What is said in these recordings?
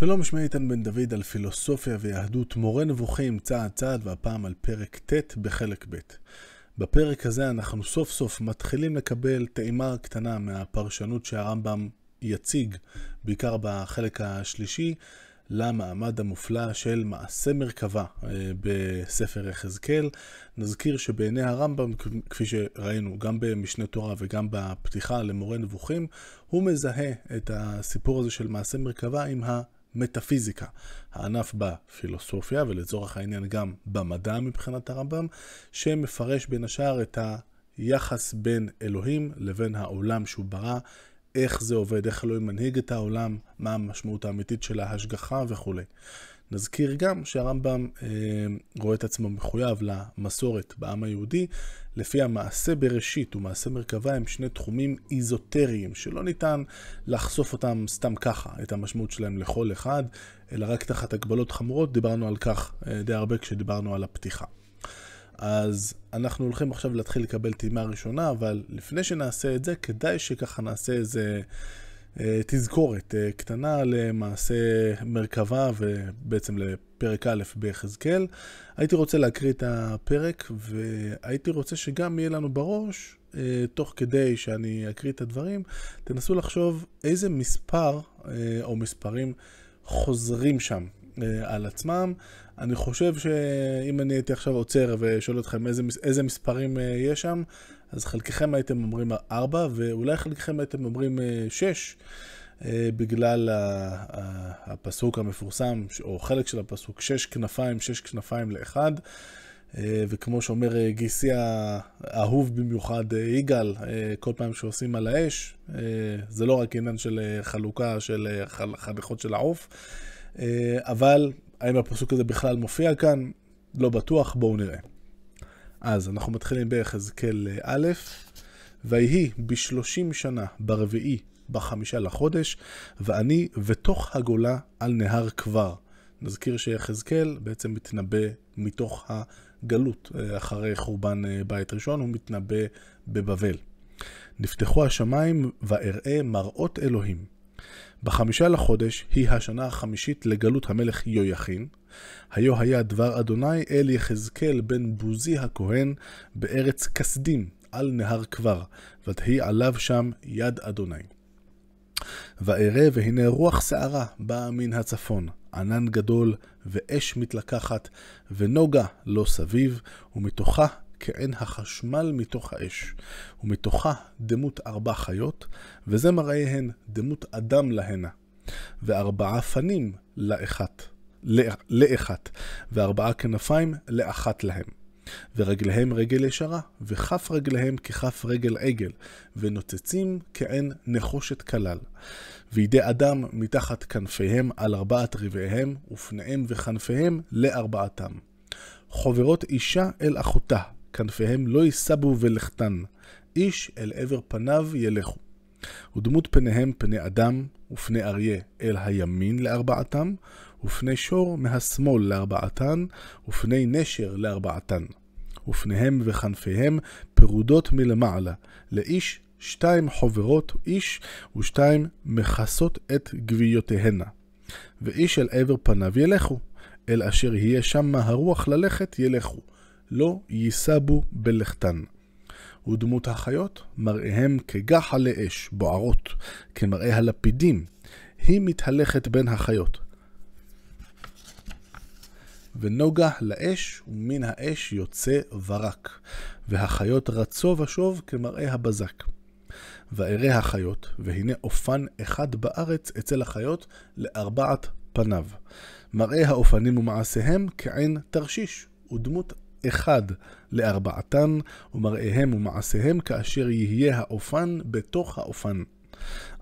שלום, שמי איתן בן דוד על פילוסופיה ויהדות, מורה נבוכים צעד צעד, והפעם על פרק ט' בחלק ב'. בפרק הזה אנחנו סוף סוף מתחילים לקבל טעימה קטנה מהפרשנות שהרמב"ם יציג, בעיקר בחלק השלישי, למעמד המופלא של מעשה מרכבה אה, בספר יחזקאל. נזכיר שבעיני הרמב"ם, כפי שראינו גם במשנה תורה וגם בפתיחה למורה נבוכים, הוא מזהה את הסיפור הזה של מעשה מרכבה עם ה... מטאפיזיקה, הענף בפילוסופיה ולצורך העניין גם במדע מבחינת הרמב"ם, שמפרש בין השאר את היחס בין אלוהים לבין העולם שהוא ברא, איך זה עובד, איך אלוהים מנהיג את העולם, מה המשמעות האמיתית של ההשגחה וכולי. נזכיר גם שהרמב"ם אה, רואה את עצמו מחויב למסורת בעם היהודי, לפי המעשה בראשית ומעשה מרכבה הם שני תחומים איזוטריים, שלא ניתן לחשוף אותם סתם ככה, את המשמעות שלהם לכל אחד, אלא רק תחת הגבלות חמורות, דיברנו על כך אה, די הרבה כשדיברנו על הפתיחה. אז אנחנו הולכים עכשיו להתחיל לקבל טעימה ראשונה, אבל לפני שנעשה את זה, כדאי שככה נעשה איזה... אה, תזכורת אה, קטנה למעשה מרכבה ובעצם לפרק א' ביחזקאל. הייתי רוצה להקריא את הפרק והייתי רוצה שגם יהיה לנו בראש, אה, תוך כדי שאני אקריא את הדברים, תנסו לחשוב איזה מספר או מספרים חוזרים שם על עצמם. אני חושב שאם אני הייתי עכשיו עוצר ושואל אתכם איזה, איזה מספרים יש שם, אז חלקכם הייתם אומרים 4, ואולי חלקכם הייתם אומרים 6, אה, אה, בגלל הפסוק המפורסם, או חלק של הפסוק, 6 כנפיים, 6 כנפיים לאחד. אה, וכמו שאומר גיסי האהוב במיוחד, יגאל, כל פעם שעושים על האש, זה לא רק עניין של חלוקה של חניכות של העוף, אבל האם הפסוק הזה בכלל מופיע כאן? לא בטוח, בואו נראה. אז אנחנו מתחילים ביחזקאל א', ויהי בשלושים שנה ברביעי בחמישה לחודש, ואני ותוך הגולה על נהר כבר. נזכיר שיחזקאל בעצם מתנבא מתוך הגלות, אה, אחרי חורבן אה, בית ראשון, הוא מתנבא בבבל. נפתחו השמיים ואראה מראות אלוהים. בחמישה לחודש היא השנה החמישית לגלות המלך יויכין. היו היה דבר אדוני אל יחזקאל בן בוזי הכהן בארץ כסדים על נהר כבר, ותהי עליו שם יד אדוני. ואראה והנה רוח שערה באה מן הצפון, ענן גדול ואש מתלקחת, ונוגה לא סביב, ומתוכה כעין החשמל מתוך האש, ומתוכה דמות ארבע חיות, וזה מראיהן דמות אדם להנה, וארבעה פנים לאחת, לאחת, וארבעה כנפיים לאחת להם. ורגליהם רגל ישרה, וכף רגליהם ככף רגל עגל, ונוצצים כעין נחושת כלל. וידי אדם מתחת כנפיהם על ארבעת רבעיהם, ופניהם וכנפיהם לארבעתם. חוברות אישה אל אחותה, כנפיהם לא יסבו ולכתן, איש אל עבר פניו ילכו. ודמות פניהם פני אדם, ופני אריה אל הימין לארבעתם, ופני שור מהשמאל לארבעתן, ופני נשר לארבעתן. ופניהם וכנפיהם פרודות מלמעלה, לאיש שתיים חוברות איש, ושתיים מכסות את גוויותיהנה. ואיש אל עבר פניו ילכו, אל אשר יהיה שם הרוח ללכת ילכו. לא ייסבו בלכתן. ודמות החיות, מראיהם כגחלי אש, בוערות, כמראה הלפידים, היא מתהלכת בין החיות. ונוגה לאש, ומן האש יוצא ברק, והחיות רצו ושוב כמראה הבזק. ואראה החיות, והנה אופן אחד בארץ אצל החיות לארבעת פניו. מראה האופנים ומעשיהם כעין תרשיש, ודמות אחד לארבעתן, ומראיהם ומעשיהם כאשר יהיה האופן בתוך האופן.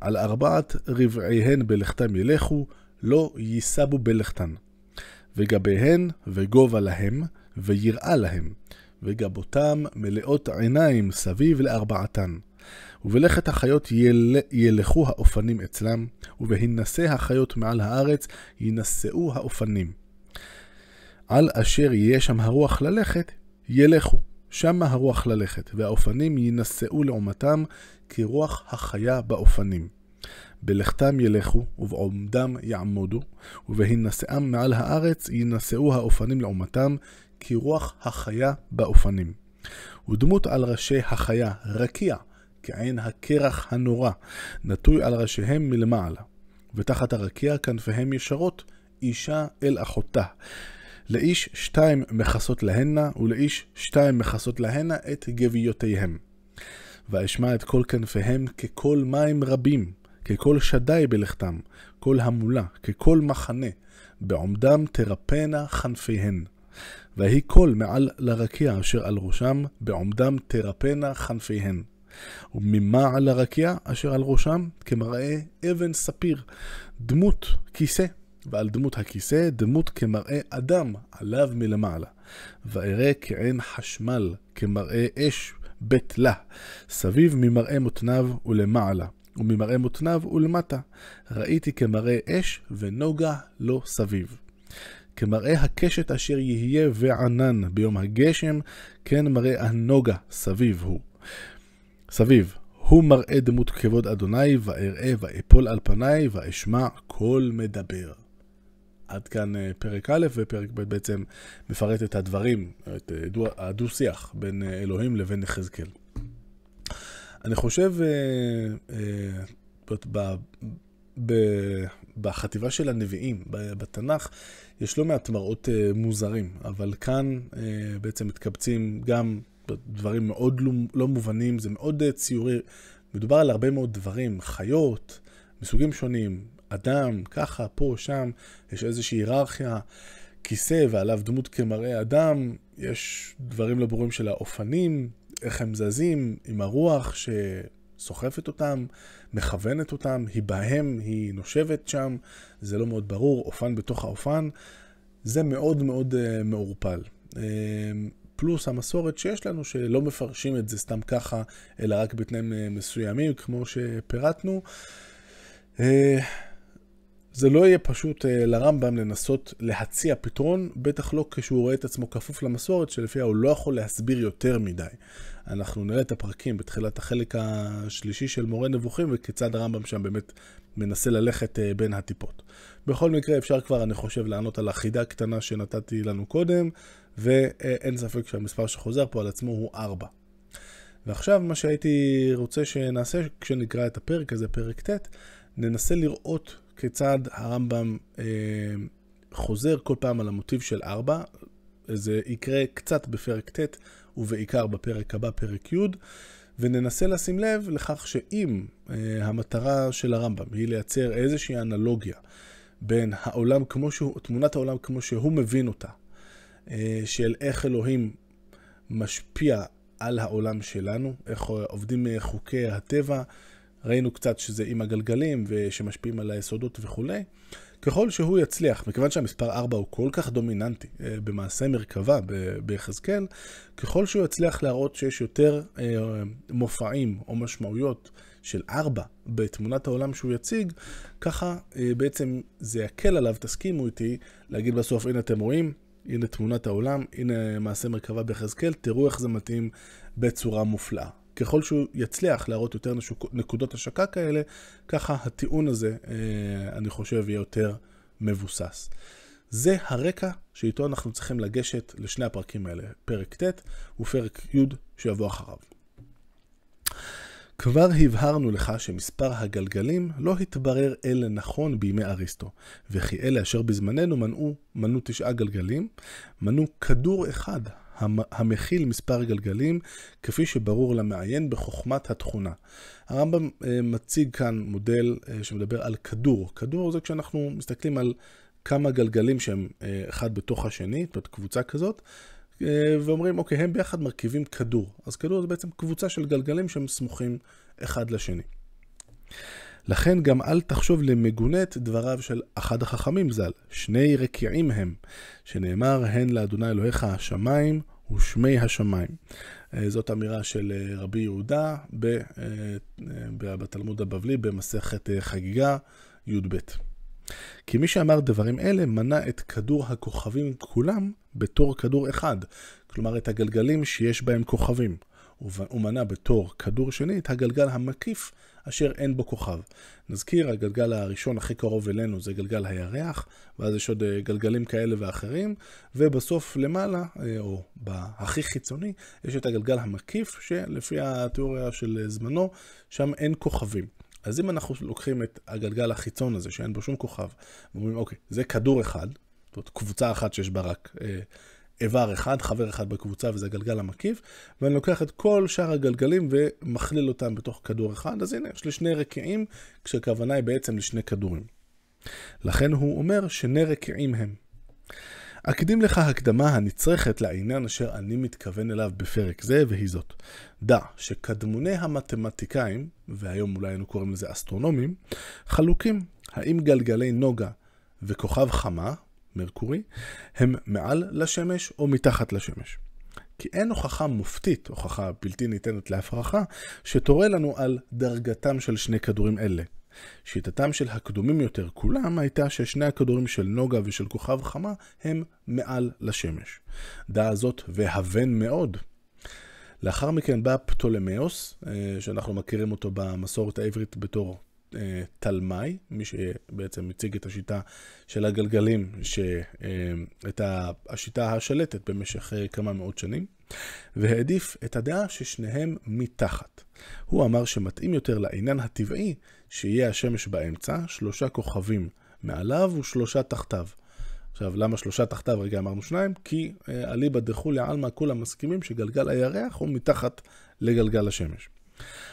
על ארבעת רבעיהן בלכתם ילכו, לא ייסבו בלכתן. וגביהן וגובה להם, ויראה להם, וגבותם מלאות עיניים סביב לארבעתן. ובלכת החיות יל... ילכו האופנים אצלם, ובהינשא החיות מעל הארץ ינשאו האופנים. על אשר יהיה שם הרוח ללכת, ילכו. שמה הרוח ללכת, והאופנים יינשאו לעומתם כרוח החיה באופנים. בלכתם ילכו, ובעומדם יעמודו, ובהינשאם מעל הארץ יינשאו האופנים לעומתם, כי רוח החיה באופנים. ודמות על ראשי החיה רקיע, כעין הקרח הנורא, נטוי על ראשיהם מלמעלה. ותחת הרקיע כנפיהם ישרות, אישה אל אחותה. לאיש שתיים מכסות להנה, ולאיש שתיים מכסות להנה את גוויותיהם. ואשמע את כל כנפיהם ככל מים רבים, ככל שדי בלכתם, כל המולה, ככל מחנה, בעומדם תרפנה חנפיהן. ויהי קול מעל לרקיע אשר על ראשם, בעומדם תרפנה חנפיהן. וממעל לרקיע אשר על ראשם, כמראה אבן ספיר, דמות כיסא, ועל דמות הכיסא דמות כמראה אדם עליו מלמעלה. ואראה כעין חשמל, כמראה אש בית לה, סביב ממראה מותניו ולמעלה, וממראה מותניו ולמטה. ראיתי כמראה אש ונוגה לו סביב. כמראה הקשת אשר יהיה וענן ביום הגשם, כן מראה הנוגה סביב הוא. סביב, הוא מראה דמות כבוד אדוני, ואראה ואפול על פניי, ואשמע קול מדבר. עד כאן אה, פרק א', ופרק ב' בעצם מפרט את הדברים, את אה, הדו-שיח בין אה, אלוהים לבין יחזקאל. אני חושב, בחטיבה של הנביאים, בתנ"ך, יש לא מעט מראות מוזרים, אבל כאן בעצם מתקבצים גם דברים מאוד לא, לא מובנים, זה מאוד ציורי, מדובר על הרבה מאוד דברים, חיות, מסוגים שונים, אדם, ככה, פה, שם, יש איזושהי היררכיה, כיסא ועליו דמות כמראה אדם, יש דברים לא ברורים של האופנים, איך הם זזים, עם הרוח שסוחפת אותם, מכוונת אותם, היא בהם, היא נושבת שם, זה לא מאוד ברור, אופן בתוך האופן, זה מאוד מאוד uh, מעורפל. Uh, פלוס המסורת שיש לנו, שלא מפרשים את זה סתם ככה, אלא רק בתנאים אה, מסוימים, כמו שפירטנו. זה לא יהיה פשוט uh, לרמב"ם לנסות להציע פתרון, בטח לא כשהוא רואה את עצמו כפוף למסורת, שלפיה הוא לא יכול להסביר יותר מדי. אנחנו נראה את הפרקים בתחילת החלק השלישי של מורה נבוכים, וכיצד הרמב"ם שם באמת מנסה ללכת uh, בין הטיפות. בכל מקרה, אפשר כבר, אני חושב, לענות על החידה הקטנה שנתתי לנו קודם, ואין ספק שהמספר שחוזר פה על עצמו הוא 4. ועכשיו, מה שהייתי רוצה שנעשה כשנקרא את הפרק הזה, פרק ט', ננסה לראות כיצד הרמב"ם אה, חוזר כל פעם על המוטיב של ארבע. זה יקרה קצת בפרק ט' ובעיקר בפרק הבא, פרק י', וננסה לשים לב לכך שאם אה, המטרה של הרמב"ם היא לייצר איזושהי אנלוגיה בין העולם כמו שהוא, תמונת העולם כמו שהוא מבין אותה, אה, של איך אלוהים משפיע על העולם שלנו, איך עובדים חוקי הטבע, ראינו קצת שזה עם הגלגלים ושמשפיעים על היסודות וכולי. ככל שהוא יצליח, מכיוון שהמספר 4 הוא כל כך דומיננטי אה, במעשה מרכבה ביחזקאל, ככל שהוא יצליח להראות שיש יותר אה, מופעים או משמעויות של 4 בתמונת העולם שהוא יציג, ככה אה, בעצם זה יקל עליו, תסכימו איתי, להגיד בסוף, הנה אתם רואים, הנה תמונת העולם, הנה מעשה מרכבה ביחזקאל, תראו איך זה מתאים בצורה מופלאה. ככל שהוא יצליח להראות יותר נקודות השקה כאלה, ככה הטיעון הזה, אה, אני חושב, יהיה יותר מבוסס. זה הרקע שאיתו אנחנו צריכים לגשת לשני הפרקים האלה, פרק ט' ופרק י' שיבוא אחריו. כבר הבהרנו לך שמספר הגלגלים לא התברר אלה נכון בימי אריסטו, וכי אלה אשר בזמננו מנעו, מנו תשעה גלגלים, מנו כדור אחד המכיל מספר גלגלים, כפי שברור למעיין בחוכמת התכונה. הרמב"ם אה, מציג כאן מודל אה, שמדבר על כדור. כדור זה כשאנחנו מסתכלים על כמה גלגלים שהם אה, אחד בתוך השני, זאת אומרת קבוצה כזאת, ואומרים, אוקיי, הם ביחד מרכיבים כדור. אז כדור זה בעצם קבוצה של גלגלים שהם סמוכים אחד לשני. לכן גם אל תחשוב למגונה את דבריו של אחד החכמים ז"ל, שני רקיעים הם, שנאמר הן לאדוני אלוהיך השמיים ושמי השמיים. אה, זאת אמירה של אה, רבי יהודה אה, בתלמוד הבבלי במסכת חגיגה י"ב. כי מי שאמר דברים אלה מנה את כדור הכוכבים כולם בתור כדור אחד, כלומר את הגלגלים שיש בהם כוכבים. הוא מנה בתור כדור שני את הגלגל המקיף אשר אין בו כוכב. נזכיר, הגלגל הראשון הכי קרוב אלינו זה גלגל הירח, ואז יש עוד אה, גלגלים כאלה ואחרים, ובסוף למעלה, אה, או בהכי חיצוני, יש את הגלגל המקיף, שלפי התיאוריה של זמנו, שם אין כוכבים. אז אם אנחנו לוקחים את הגלגל החיצון הזה, שאין בו שום כוכב, ואומרים, אוקיי, זה כדור אחד, זאת אומרת, קבוצה אחת שיש בה רק אה, איבר אחד, חבר אחד בקבוצה, וזה הגלגל המקיף, ואני לוקח את כל שאר הגלגלים ומכליל אותם בתוך כדור אחד, אז הנה, יש לי שני רקיעים, כשהכוונה היא בעצם לשני כדורים. לכן הוא אומר שני רקיעים הם. אקדים לך הקדמה הנצרכת לעניין אשר אני מתכוון אליו בפרק זה, והיא זאת. דע שקדמוני המתמטיקאים, והיום אולי היינו קוראים לזה אסטרונומים, חלוקים האם גלגלי נוגה וכוכב חמה, מרקורי, הם מעל לשמש או מתחת לשמש. כי אין הוכחה מופתית, הוכחה בלתי ניתנת להפרחה, שתורה לנו על דרגתם של שני כדורים אלה. שיטתם של הקדומים יותר כולם הייתה ששני הכדורים של נוגה ושל כוכב חמה הם מעל לשמש. דעה זאת והבן מאוד. לאחר מכן בא פטולמאוס, אה, שאנחנו מכירים אותו במסורת העברית בתור תלמי, מי שבעצם הציג את השיטה של הגלגלים, אה, את השיטה השלטת במשך אה, כמה מאות שנים, והעדיף את הדעה ששניהם מתחת. הוא אמר שמתאים יותר לעניין הטבעי שיהיה השמש באמצע, שלושה כוכבים מעליו ושלושה תחתיו. עכשיו, למה שלושה תחתיו? רגע אמרנו שניים, כי אליבא דחולי עלמא כולם מסכימים שגלגל הירח הוא מתחת לגלגל השמש.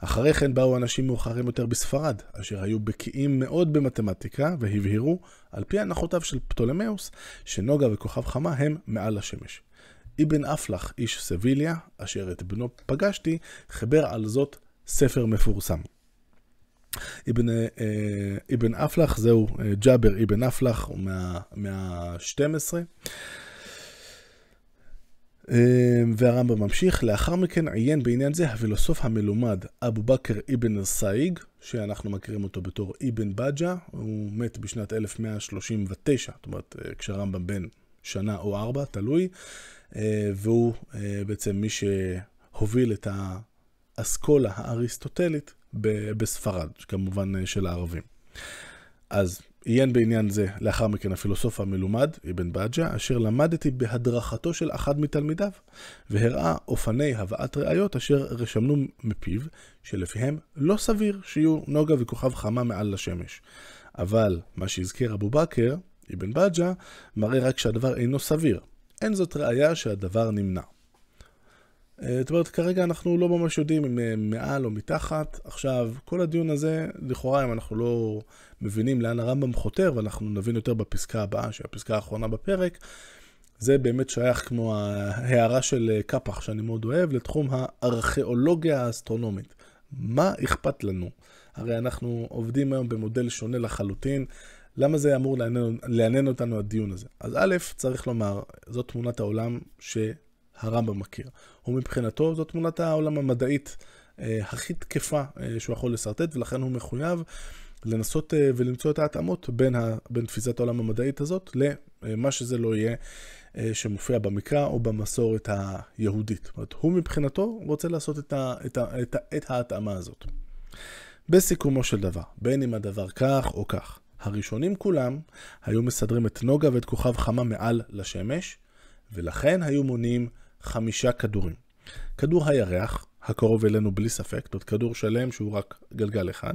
אחרי כן באו אנשים מאוחרים יותר בספרד, אשר היו בקיאים מאוד במתמטיקה, והבהירו, על פי הנחותיו של פטולמאוס, שנוגה וכוכב חמה הם מעל השמש. אבן אפלח, איש סביליה, אשר את בנו פגשתי, חיבר על זאת ספר מפורסם. אבן, אה, אבן אפלח זהו אה, ג'אבר אבן אפלח, הוא מהמאה ה-12. אמ, והרמב"ם ממשיך, לאחר מכן עיין בעניין זה הפילוסוף המלומד אבו בכר אבן סאיג, שאנחנו מכירים אותו בתור אבן בג'ה, הוא מת בשנת 1139, זאת אומרת אה, כשהרמב"ם בן שנה או ארבע, תלוי, אה, והוא אה, בעצם מי שהוביל את האסכולה האריסטוטלית בספרד, כמובן של הערבים. אז עיין בעניין זה לאחר מכן הפילוסוף המלומד, אבן בג'ה, אשר למדתי בהדרכתו של אחד מתלמידיו, והראה אופני הבאת ראיות אשר רשמנו מפיו, שלפיהם לא סביר שיהיו נוגה וכוכב חמה מעל לשמש. אבל מה שהזכיר אבו בכר, אבן בג'ה, מראה רק שהדבר אינו סביר. אין זאת ראיה שהדבר נמנע. אה, זאת אומרת, כרגע אנחנו לא ממש יודעים אם אה, מעל או מתחת. עכשיו, כל הדיון הזה, לכאורה, אם אנחנו לא מבינים לאן הרמב"ם חותר, ואנחנו נבין יותר בפסקה הבאה, שהיא הפסקה האחרונה בפרק, זה באמת שייך כמו ההערה של אה, קפח, שאני מאוד אוהב, לתחום הארכיאולוגיה האסטרונומית. מה אכפת לנו? הרי אנחנו עובדים היום במודל שונה לחלוטין. למה זה אמור לעניין, לעניין אותנו הדיון הזה? אז א', צריך לומר, זאת תמונת העולם ש... הרמב"ם מכיר. ומבחינתו זו תמונת העולם המדעית אה, הכי תקפה אה, שהוא יכול לשרטט, ולכן הוא מחויב לנסות אה, ולמצוא את ההתאמות בין, ה, בין תפיסת העולם המדעית הזאת למה שזה לא יהיה אה, שמופיע במקרא או במסורת היהודית. זאת אומרת, הוא מבחינתו רוצה לעשות את, ה, את, ה, את, ה, את ההתאמה הזאת. בסיכומו של דבר, בין אם הדבר כך או כך, הראשונים כולם היו מסדרים את נוגה ואת כוכב חמה מעל לשמש, ולכן היו מונים חמישה כדורים. כדור הירח, הקרוב אלינו בלי ספק, זאת כדור שלם שהוא רק גלגל אחד,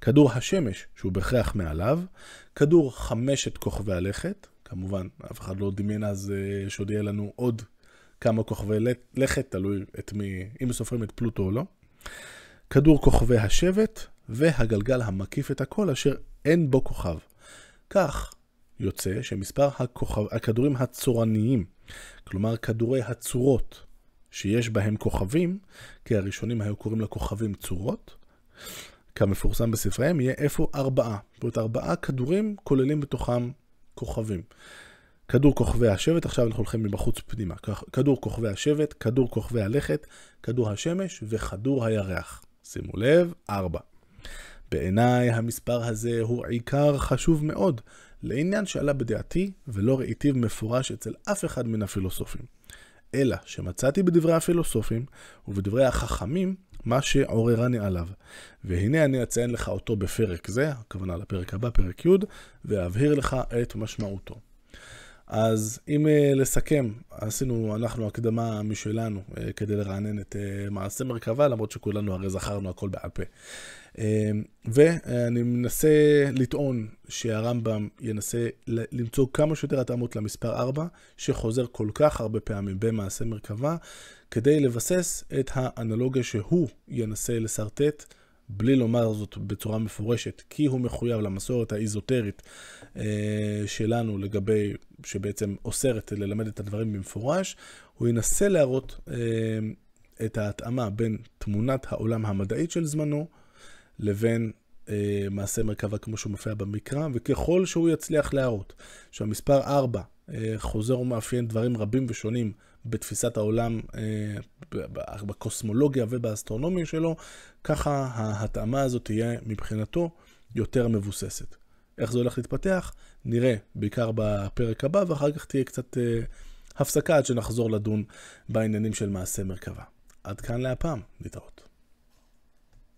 כדור השמש שהוא בהכרח מעליו, כדור חמשת כוכבי הלכת, כמובן אף אחד לא דמיין אז אה, שעוד יהיה לנו עוד כמה כוכבי לכת, תלוי את מי, אם סופרים את פלוטו או לא, כדור כוכבי השבט והגלגל המקיף את הכל אשר אין בו כוכב. כך יוצא שמספר הכוכב, הכדורים הצורניים כלומר כדורי הצורות שיש בהם כוכבים, כי הראשונים היו קוראים לכוכבים צורות, כמפורסם בספריהם, יהיה איפה ארבעה. זאת אומרת, ארבעה כדורים כוללים בתוכם כוכבים. כדור כוכבי השבט, עכשיו אנחנו הולכים מבחוץ פנימה. כדור כוכבי השבט, כדור כוכבי הלכת, כדור השמש וכדור הירח. שימו לב, ארבע. בעיניי המספר הזה הוא עיקר חשוב מאוד, לעניין שעלה בדעתי ולא ראיתיו מפורש אצל אף אחד מן הפילוסופים. אלא שמצאתי בדברי הפילוסופים ובדברי החכמים מה שעוררני עליו. והנה אני אציין לך אותו בפרק זה, הכוונה לפרק הבא, פרק י', ואבהיר לך את משמעותו. אז אם uh, לסכם, עשינו אנחנו הקדמה משלנו uh, כדי לרענן את uh, מעשה מרכבה, למרות שכולנו הרי זכרנו הכל בעל פה. ואני מנסה לטעון שהרמב"ם ינסה למצוא כמה שיותר התאמות למספר 4, שחוזר כל כך הרבה פעמים במעשה מרכבה, כדי לבסס את האנלוגיה שהוא ינסה לשרטט. בלי לומר זאת בצורה מפורשת, כי הוא מחויב למסורת האיזוטרית אה, שלנו לגבי, שבעצם אוסרת ללמד את הדברים במפורש, הוא ינסה להראות אה, את ההתאמה בין תמונת העולם המדעית של זמנו לבין אה, מעשה מרכבה כמו שהוא מופיע במקרא, וככל שהוא יצליח להראות שהמספר 4 אה, חוזר ומאפיין דברים רבים ושונים בתפיסת העולם, אה, בקוסמולוגיה ובאסטרונומיה שלו, ככה ההתאמה הזאת תהיה מבחינתו יותר מבוססת. איך זה הולך להתפתח? נראה בעיקר בפרק הבא, ואחר כך תהיה קצת אה, הפסקה עד שנחזור לדון בעניינים של מעשה מרכבה. עד כאן להפעם, להתראות.